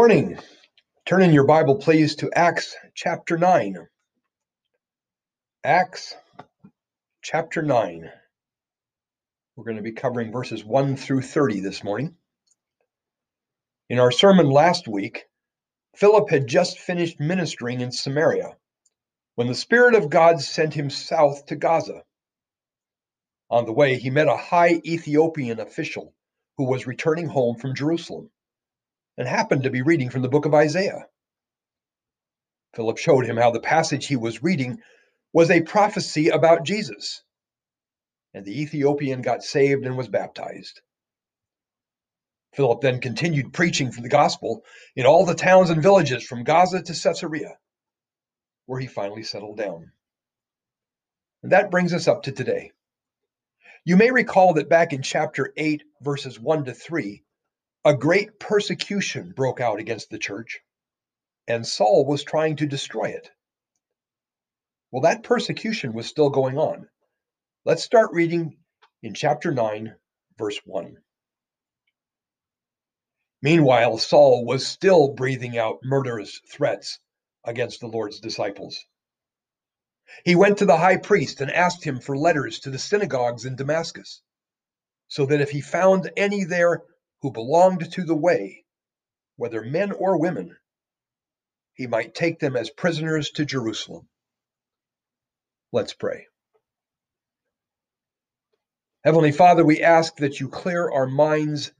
morning. Turn in your Bible, please, to Acts chapter 9. Acts chapter 9. We're going to be covering verses 1 through 30 this morning. In our sermon last week, Philip had just finished ministering in Samaria when the Spirit of God sent him south to Gaza. On the way, he met a high Ethiopian official who was returning home from Jerusalem and happened to be reading from the book of Isaiah. Philip showed him how the passage he was reading was a prophecy about Jesus. And the Ethiopian got saved and was baptized. Philip then continued preaching from the gospel in all the towns and villages from Gaza to Caesarea, where he finally settled down. And that brings us up to today. You may recall that back in chapter 8, verses 1 to 3, a great persecution broke out against the church, and Saul was trying to destroy it. Well, that persecution was still going on. Let's start reading in chapter 9, verse 1. Meanwhile, Saul was still breathing out murderous threats against the Lord's disciples. He went to the high priest and asked him for letters to the synagogues in Damascus, so that if he found any there who belonged to the way, whether men or women, he might take them as prisoners to Jerusalem. Let's pray. Heavenly Father, we ask that you clear our minds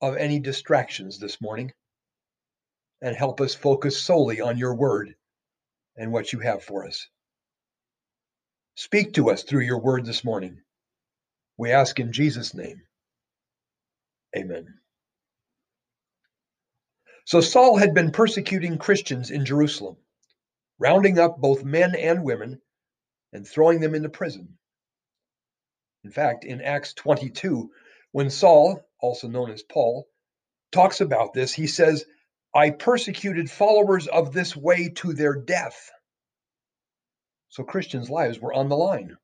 of any distractions this morning and help us focus solely on your word and what you have for us. Speak to us through your word this morning. We ask in Jesus' name. Amen. So Saul had been persecuting Christians in Jerusalem, rounding up both men and women and throwing them into prison. In fact, in Acts 22, when Saul, also known as Paul, talks about this, he says, I persecuted followers of this way to their death. So Christians' lives were on the line.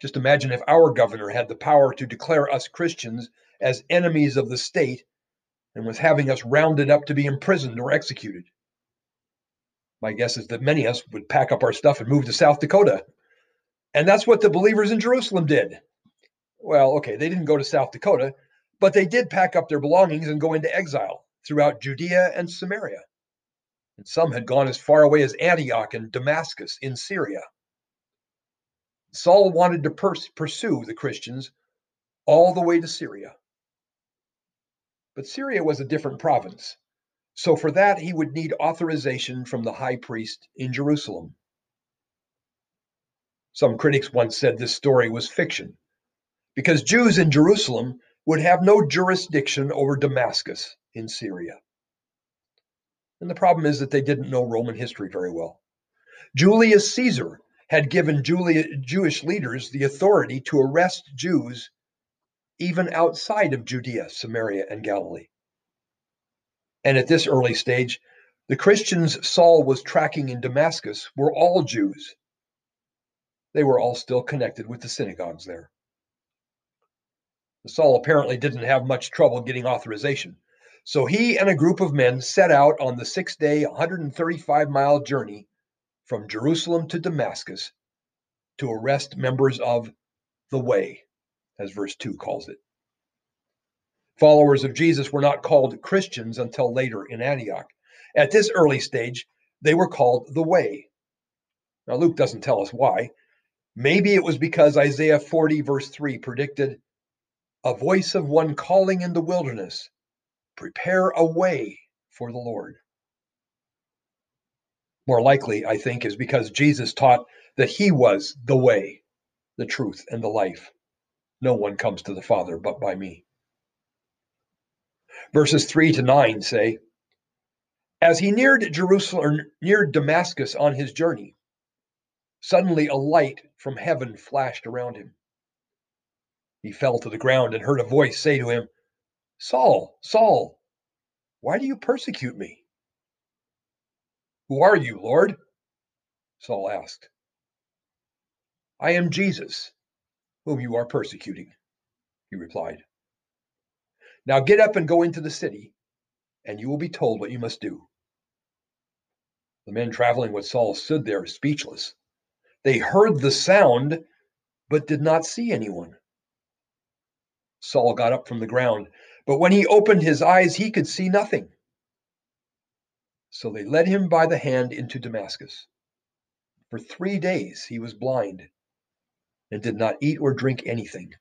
Just imagine if our governor had the power to declare us Christians as enemies of the state and was having us rounded up to be imprisoned or executed. My guess is that many of us would pack up our stuff and move to South Dakota. And that's what the believers in Jerusalem did. Well, okay, they didn't go to South Dakota, but they did pack up their belongings and go into exile throughout Judea and Samaria. And some had gone as far away as Antioch and Damascus in Syria. Saul wanted to pers- pursue the Christians all the way to Syria. But Syria was a different province. So for that, he would need authorization from the high priest in Jerusalem. Some critics once said this story was fiction, because Jews in Jerusalem would have no jurisdiction over Damascus in Syria. And the problem is that they didn't know Roman history very well. Julius Caesar had given Julia, Jewish leaders the authority to arrest Jews even outside of Judea, Samaria, and Galilee. And at this early stage, the Christians Saul was tracking in Damascus were all Jews. They were all still connected with the synagogues there. Saul apparently didn't have much trouble getting authorization. So he and a group of men set out on the six day, 135 mile journey from Jerusalem to Damascus to arrest members of the Way, as verse 2 calls it. Followers of Jesus were not called Christians until later in Antioch. At this early stage, they were called the Way. Now, Luke doesn't tell us why. Maybe it was because Isaiah 40, verse 3 predicted a voice of one calling in the wilderness, prepare a way for the Lord. More likely, I think, is because Jesus taught that he was the way, the truth, and the life. No one comes to the Father but by me. Verses 3 to 9 say, As he neared Jerusalem, or neared Damascus on his journey, suddenly a light from heaven flashed around him. He fell to the ground and heard a voice say to him, Saul, Saul, why do you persecute me? Who are you, Lord? Saul asked. I am Jesus, whom you are persecuting, he replied. Now get up and go into the city, and you will be told what you must do. The men traveling with Saul stood there speechless. They heard the sound, but did not see anyone. Saul got up from the ground, but when he opened his eyes, he could see nothing. So they led him by the hand into Damascus. For three days he was blind and did not eat or drink anything.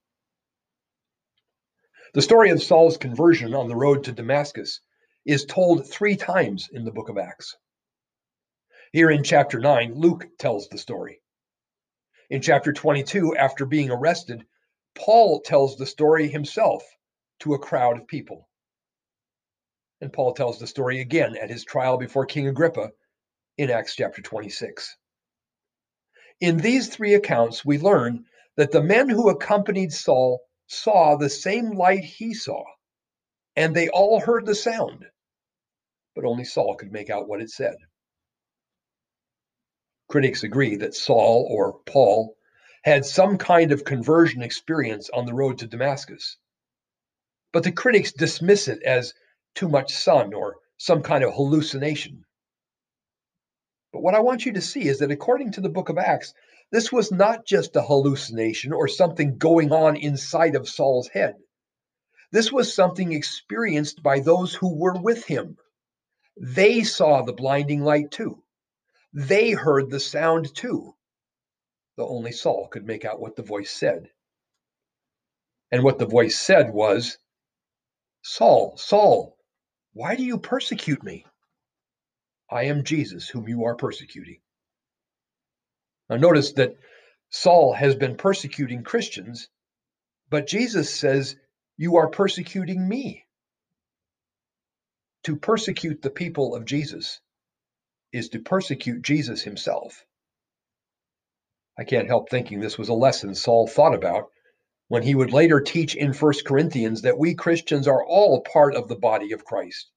The story of Saul's conversion on the road to Damascus is told three times in the book of Acts. Here in chapter 9, Luke tells the story. In chapter 22, after being arrested, Paul tells the story himself to a crowd of people. And Paul tells the story again at his trial before King Agrippa in Acts chapter 26. In these three accounts, we learn that the men who accompanied Saul saw the same light he saw, and they all heard the sound, but only Saul could make out what it said. Critics agree that Saul or Paul had some kind of conversion experience on the road to Damascus. But the critics dismiss it as too much sun or some kind of hallucination. But what I want you to see is that according to the book of Acts, this was not just a hallucination or something going on inside of Saul's head. This was something experienced by those who were with him. They saw the blinding light too. They heard the sound too. Though only Saul could make out what the voice said. And what the voice said was, Saul, Saul, why do you persecute me? I am Jesus, whom you are persecuting. Now, notice that Saul has been persecuting Christians, but Jesus says, You are persecuting me. To persecute the people of Jesus is to persecute Jesus himself. I can't help thinking this was a lesson Saul thought about when he would later teach in 1 Corinthians that we Christians are all part of the body of Christ,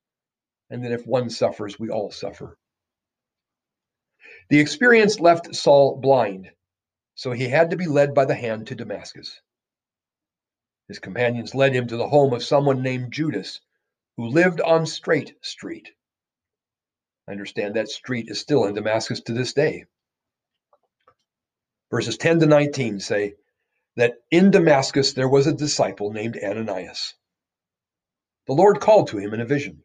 and that if one suffers, we all suffer. The experience left Saul blind, so he had to be led by the hand to Damascus. His companions led him to the home of someone named Judas, who lived on Straight Street. I understand that street is still in Damascus to this day. Verses 10 to 19 say that in Damascus there was a disciple named Ananias. The Lord called to him in a vision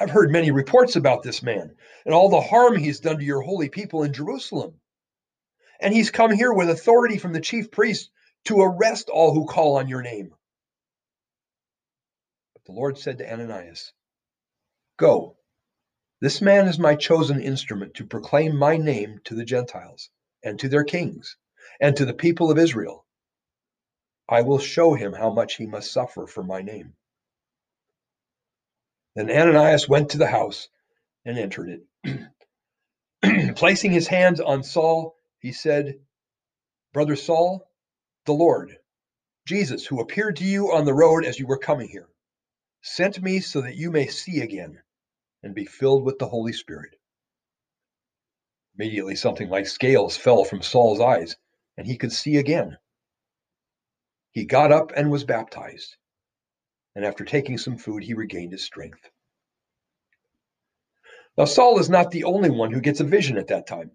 I've heard many reports about this man and all the harm he's done to your holy people in Jerusalem. And he's come here with authority from the chief priest to arrest all who call on your name. But the Lord said to Ananias, Go. This man is my chosen instrument to proclaim my name to the Gentiles and to their kings and to the people of Israel. I will show him how much he must suffer for my name. Then Ananias went to the house and entered it. Placing his hands on Saul, he said, Brother Saul, the Lord, Jesus, who appeared to you on the road as you were coming here, sent me so that you may see again and be filled with the Holy Spirit. Immediately, something like scales fell from Saul's eyes, and he could see again. He got up and was baptized, and after taking some food, he regained his strength. Now, Saul is not the only one who gets a vision at that time.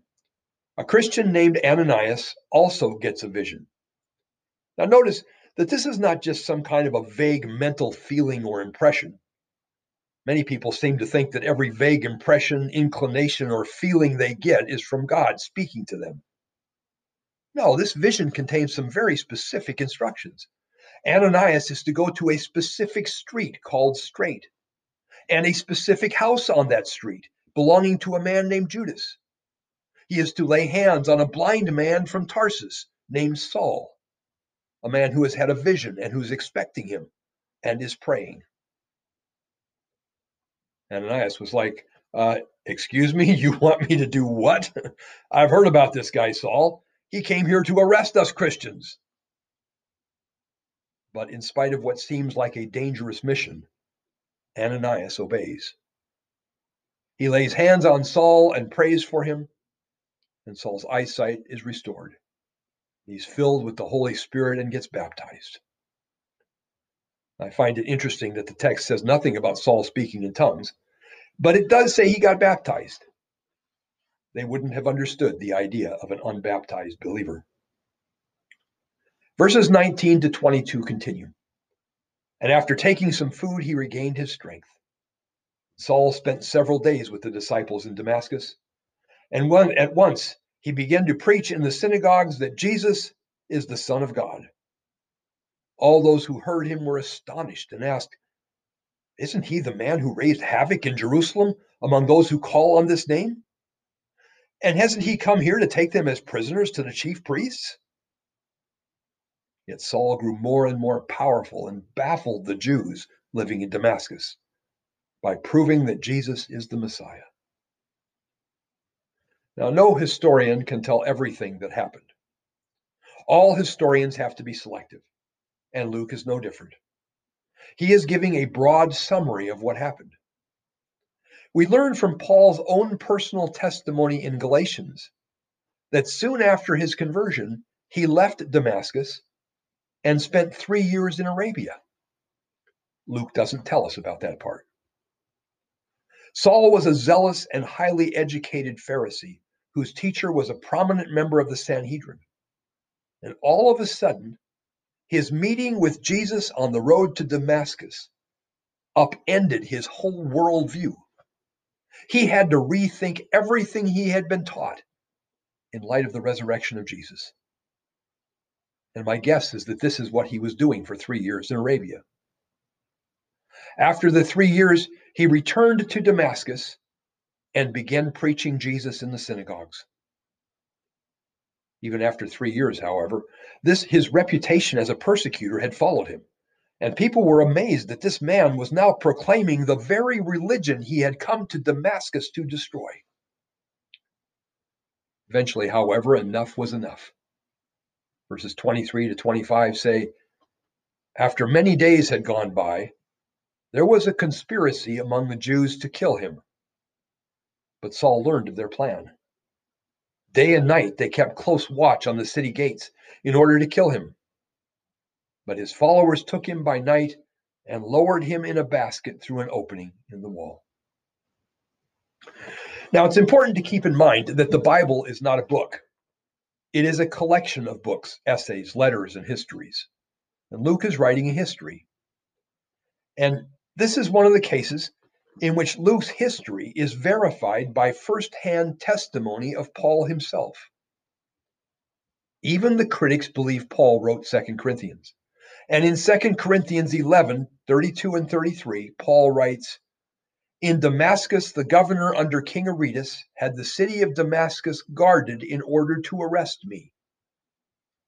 A Christian named Ananias also gets a vision. Now, notice that this is not just some kind of a vague mental feeling or impression. Many people seem to think that every vague impression, inclination, or feeling they get is from God speaking to them. No, this vision contains some very specific instructions. Ananias is to go to a specific street called Straight, and a specific house on that street belonging to a man named Judas. He is to lay hands on a blind man from Tarsus named Saul, a man who has had a vision and who's expecting him and is praying. Ananias was like Uh, excuse me, you want me to do what? I've heard about this guy, Saul. He came here to arrest us Christians. But in spite of what seems like a dangerous mission, Ananias obeys. He lays hands on Saul and prays for him, and Saul's eyesight is restored. He's filled with the Holy Spirit and gets baptized. I find it interesting that the text says nothing about Saul speaking in tongues, but it does say he got baptized. They wouldn't have understood the idea of an unbaptized believer. Verses 19 to 22 continue. And after taking some food, he regained his strength. Saul spent several days with the disciples in Damascus, and when, at once he began to preach in the synagogues that Jesus is the Son of God. All those who heard him were astonished and asked, Isn't he the man who raised havoc in Jerusalem among those who call on this name? And hasn't he come here to take them as prisoners to the chief priests? Yet Saul grew more and more powerful and baffled the Jews living in Damascus by proving that Jesus is the Messiah. Now, no historian can tell everything that happened. All historians have to be selective and Luke is no different. He is giving a broad summary of what happened. We learn from Paul's own personal testimony in Galatians that soon after his conversion, he left Damascus and spent three years in Arabia. Luke doesn't tell us about that part. Saul was a zealous and highly educated Pharisee whose teacher was a prominent member of the Sanhedrin. And all of a sudden, his meeting with Jesus on the road to Damascus upended his whole worldview. He had to rethink everything he had been taught in light of the resurrection of Jesus. And my guess is that this is what he was doing for three years in Arabia. After the three years, he returned to Damascus and began preaching Jesus in the synagogues. Even after three years, however, this his reputation as a persecutor had followed him, and people were amazed that this man was now proclaiming the very religion he had come to Damascus to destroy. Eventually, however, enough was enough. Verses 23 to 25 say, After many days had gone by, there was a conspiracy among the Jews to kill him. But Saul learned of their plan. Day and night they kept close watch on the city gates in order to kill him. But his followers took him by night and lowered him in a basket through an opening in the wall. Now, it's important to keep in mind that the Bible is not a book. It is a collection of books, essays, letters, and histories. And Luke is writing a history. And this is one of the cases in which Luke's history is verified by firsthand testimony of Paul himself. Even the critics believe Paul wrote 2 Corinthians. And in 2 Corinthians 11 32 and 33, Paul writes, In Damascus, the governor under King Aretas had the city of Damascus guarded in order to arrest me.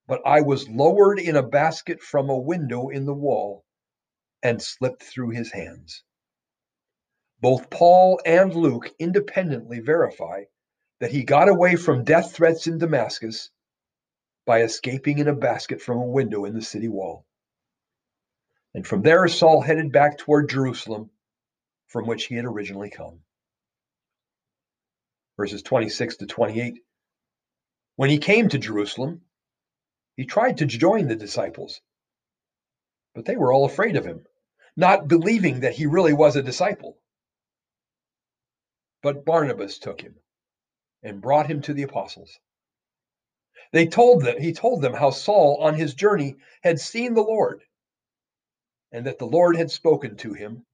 But I was lowered in a basket from a window in the wall and slipped through his hands. Both Paul and Luke independently verify that he got away from death threats in Damascus by escaping in a basket from a window in the city wall. And from there, Saul headed back toward Jerusalem, from which he had originally come. Verses 26 to 28. When he came to Jerusalem, he tried to join the disciples, but they were all afraid of him, not believing that he really was a disciple. But Barnabas took him and brought him to the apostles. They told them, he told them how Saul on his journey had seen the Lord and that the Lord had spoken to him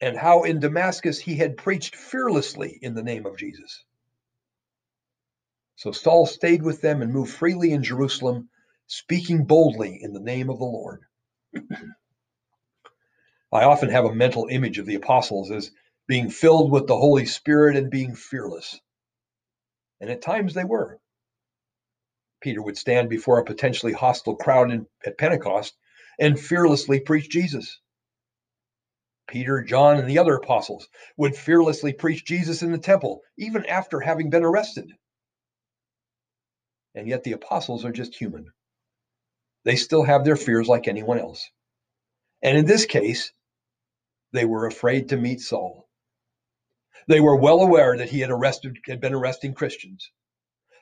and how in Damascus he had preached fearlessly in the name of Jesus. So Saul stayed with them and moved freely in Jerusalem, speaking boldly in the name of the Lord. I often have a mental image of the apostles as being filled with the Holy Spirit and being fearless. And at times they were. Peter would stand before a potentially hostile crowd in, at Pentecost and fearlessly preach Jesus. Peter, John, and the other apostles would fearlessly preach Jesus in the temple, even after having been arrested. And yet the apostles are just human. They still have their fears like anyone else. And in this case, they were afraid to meet Saul. They were well aware that he had arrested had been arresting Christians.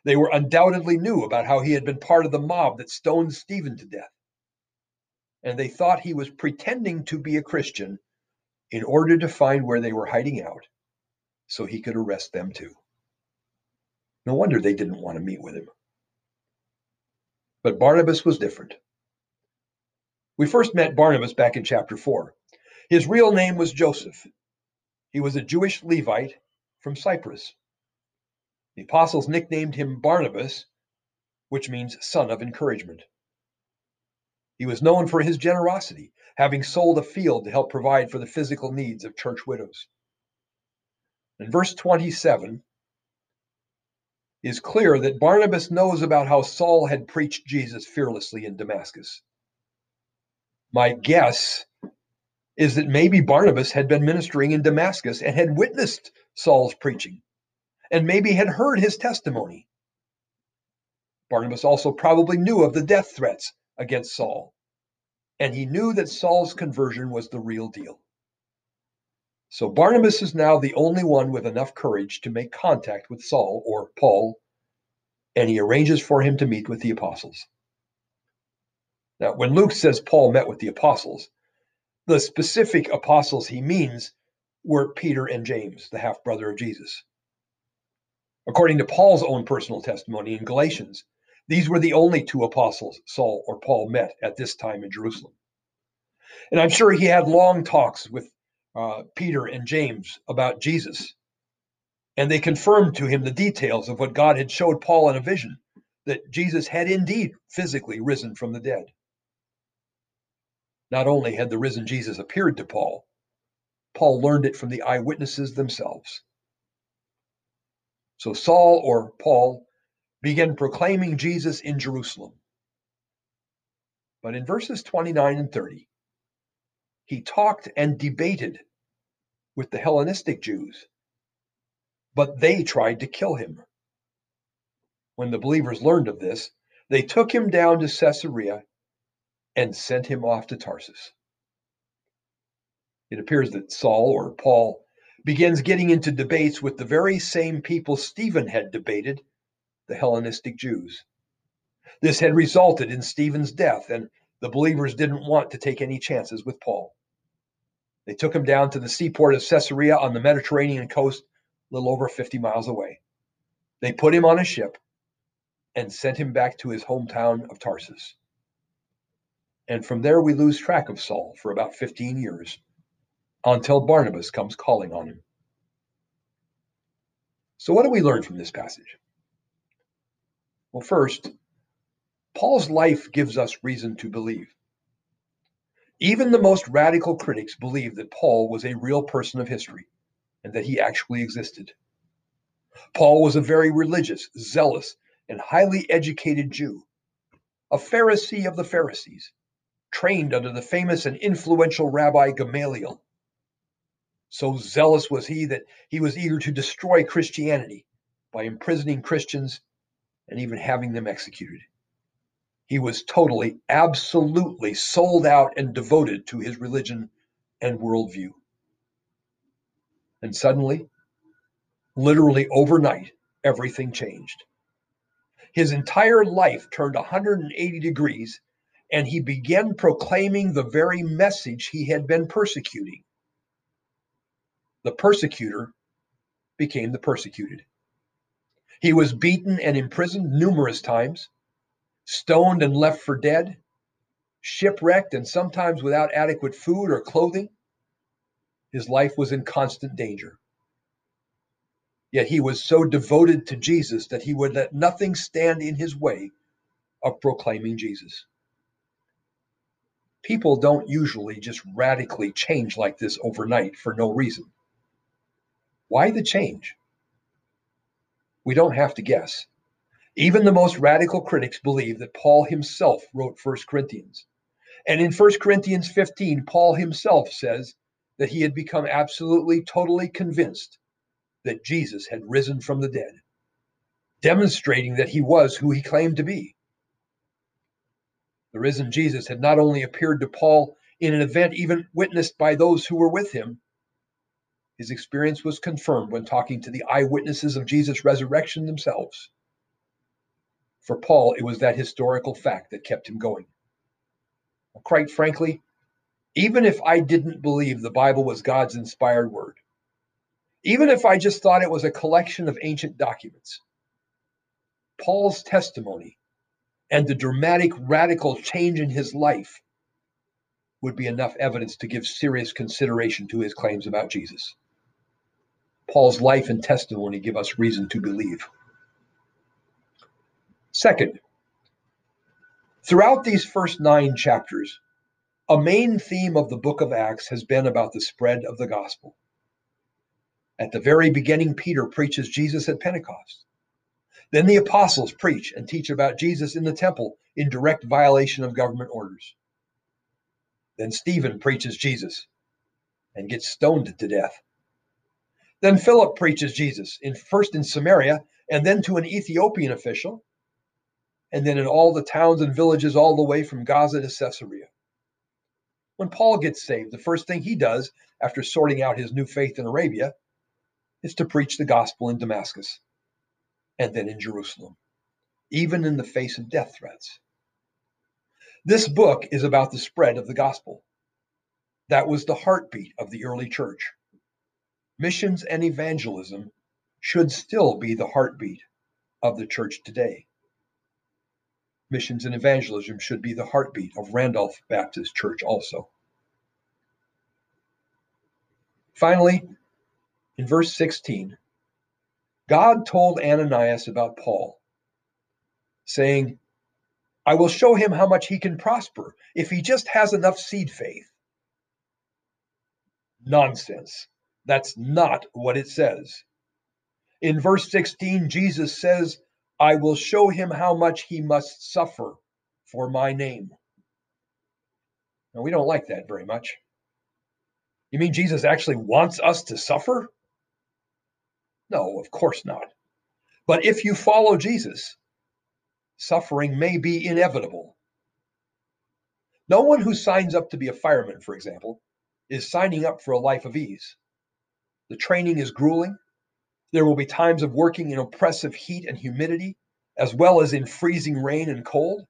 They were undoubtedly knew about how he had been part of the mob that stoned Stephen to death. And they thought he was pretending to be a Christian in order to find where they were hiding out so he could arrest them too. No wonder they didn't want to meet with him. But Barnabas was different. We first met Barnabas back in chapter 4. His real name was Joseph. He was a Jewish Levite from Cyprus. The apostles nicknamed him Barnabas, which means son of encouragement. He was known for his generosity, having sold a field to help provide for the physical needs of church widows. In verse 27 is clear that Barnabas knows about how Saul had preached Jesus fearlessly in Damascus. My guess is that maybe Barnabas had been ministering in Damascus and had witnessed Saul's preaching and maybe had heard his testimony. Barnabas also probably knew of the death threats against Saul and he knew that Saul's conversion was the real deal. So Barnabas is now the only one with enough courage to make contact with Saul or Paul, and he arranges for him to meet with the apostles. Now, when Luke says Paul met with the apostles, the specific apostles he means were Peter and James, the half brother of Jesus. According to Paul's own personal testimony in Galatians, these were the only two apostles Saul or Paul met at this time in Jerusalem. And I'm sure he had long talks with uh, Peter and James about Jesus. And they confirmed to him the details of what God had showed Paul in a vision that Jesus had indeed physically risen from the dead. Not only had the risen Jesus appeared to Paul, Paul learned it from the eyewitnesses themselves. So Saul or Paul began proclaiming Jesus in Jerusalem. But in verses 29 and 30, he talked and debated with the Hellenistic Jews, but they tried to kill him. When the believers learned of this, they took him down to Caesarea and sent him off to Tarsus. It appears that Saul or Paul begins getting into debates with the very same people Stephen had debated the Hellenistic Jews. This had resulted in Stephen's death, and the believers didn't want to take any chances with Paul. They took him down to the seaport of Caesarea on the Mediterranean coast, a little over 50 miles away. They put him on a ship and sent him back to his hometown of Tarsus. And from there, we lose track of Saul for about 15 years until Barnabas comes calling on him. So, what do we learn from this passage? Well, first, Paul's life gives us reason to believe. Even the most radical critics believe that Paul was a real person of history and that he actually existed. Paul was a very religious, zealous, and highly educated Jew, a Pharisee of the Pharisees, trained under the famous and influential Rabbi Gamaliel. So zealous was he that he was eager to destroy Christianity by imprisoning Christians and even having them executed. He was totally, absolutely sold out and devoted to his religion and worldview. And suddenly, literally overnight, everything changed. His entire life turned 180 degrees, and he began proclaiming the very message he had been persecuting. The persecutor became the persecuted. He was beaten and imprisoned numerous times, stoned and left for dead, shipwrecked and sometimes without adequate food or clothing. His life was in constant danger. Yet he was so devoted to Jesus that he would let nothing stand in his way of proclaiming Jesus. People don't usually just radically change like this overnight for no reason. Why the change? We don't have to guess. Even the most radical critics believe that Paul himself wrote 1 Corinthians. And in 1 Corinthians 15, Paul himself says that he had become absolutely, totally convinced that Jesus had risen from the dead, demonstrating that he was who he claimed to be. The risen Jesus had not only appeared to Paul in an event even witnessed by those who were with him, his experience was confirmed when talking to the eyewitnesses of Jesus' resurrection themselves. For Paul, it was that historical fact that kept him going. Quite frankly, even if I didn't believe the Bible was God's inspired word, even if I just thought it was a collection of ancient documents, Paul's testimony and the dramatic, radical change in his life would be enough evidence to give serious consideration to his claims about Jesus. Paul's life and testimony give us reason to believe. Second, throughout these first nine chapters, a main theme of the book of Acts has been about the spread of the gospel. At the very beginning, Peter preaches Jesus at Pentecost. Then the apostles preach and teach about Jesus in the temple in direct violation of government orders. Then Stephen preaches Jesus and gets stoned to death. Then Philip preaches Jesus, in, first in Samaria and then to an Ethiopian official, and then in all the towns and villages all the way from Gaza to Caesarea. When Paul gets saved, the first thing he does after sorting out his new faith in Arabia is to preach the gospel in Damascus and then in Jerusalem, even in the face of death threats. This book is about the spread of the gospel. That was the heartbeat of the early church. Missions and evangelism should still be the heartbeat of the church today missions and evangelism should be the heartbeat of Randolph Baptist Church also. Finally, in verse 16, God told Ananias about Paul, saying, I will show him how much he can prosper if he just has enough seed faith. Nonsense. That's not what it says. In verse 16, Jesus says I will show him how much he must suffer for my name. Now, we don't like that very much. You mean Jesus actually wants us to suffer? No, of course not. But if you follow Jesus, suffering may be inevitable. No one who signs up to be a fireman, for example, is signing up for a life of ease. The training is grueling, there will be times of working in oppressive heat and humidity, as well as in freezing rain and cold.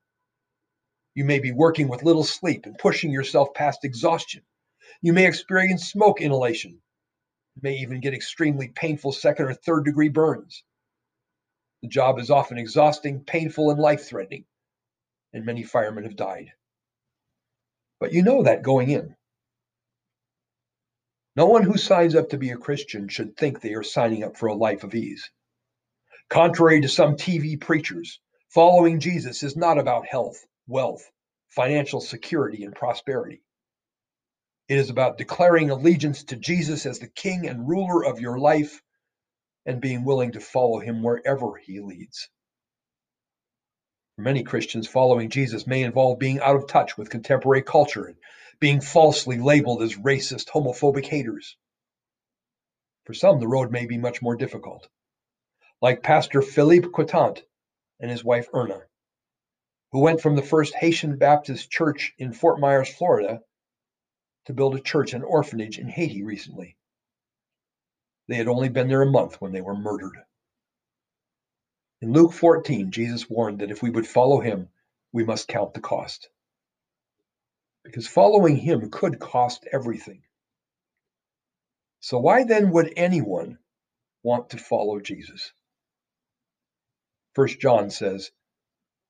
You may be working with little sleep and pushing yourself past exhaustion. You may experience smoke inhalation. You may even get extremely painful second or third degree burns. The job is often exhausting, painful, and life threatening, and many firemen have died. But you know that going in. No one who signs up to be a Christian should think they are signing up for a life of ease. Contrary to some TV preachers, following Jesus is not about health, wealth, financial security, and prosperity. It is about declaring allegiance to Jesus as the king and ruler of your life and being willing to follow him wherever he leads. For many Christians, following Jesus may involve being out of touch with contemporary culture and being falsely labeled as racist, homophobic haters. For some, the road may be much more difficult, like Pastor Philippe Courtant and his wife Erna, who went from the first Haitian Baptist church in Fort Myers, Florida, to build a church and orphanage in Haiti recently. They had only been there a month when they were murdered. In Luke 14, Jesus warned that if we would follow him, we must count the cost because following him could cost everything. So, why then would anyone want to follow Jesus? First John says,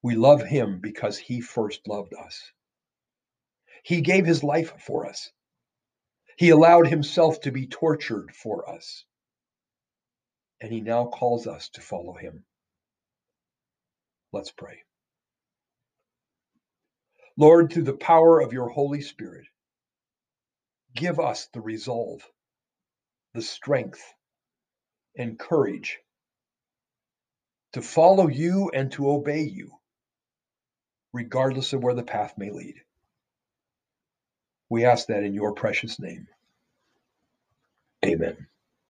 We love him because he first loved us. He gave his life for us. He allowed himself to be tortured for us. And he now calls us to follow him. Let's pray. Lord, through the power of your Holy Spirit, give us the resolve, the strength, and courage to follow you and to obey you, regardless of where the path may lead. We ask that in your precious name. Amen.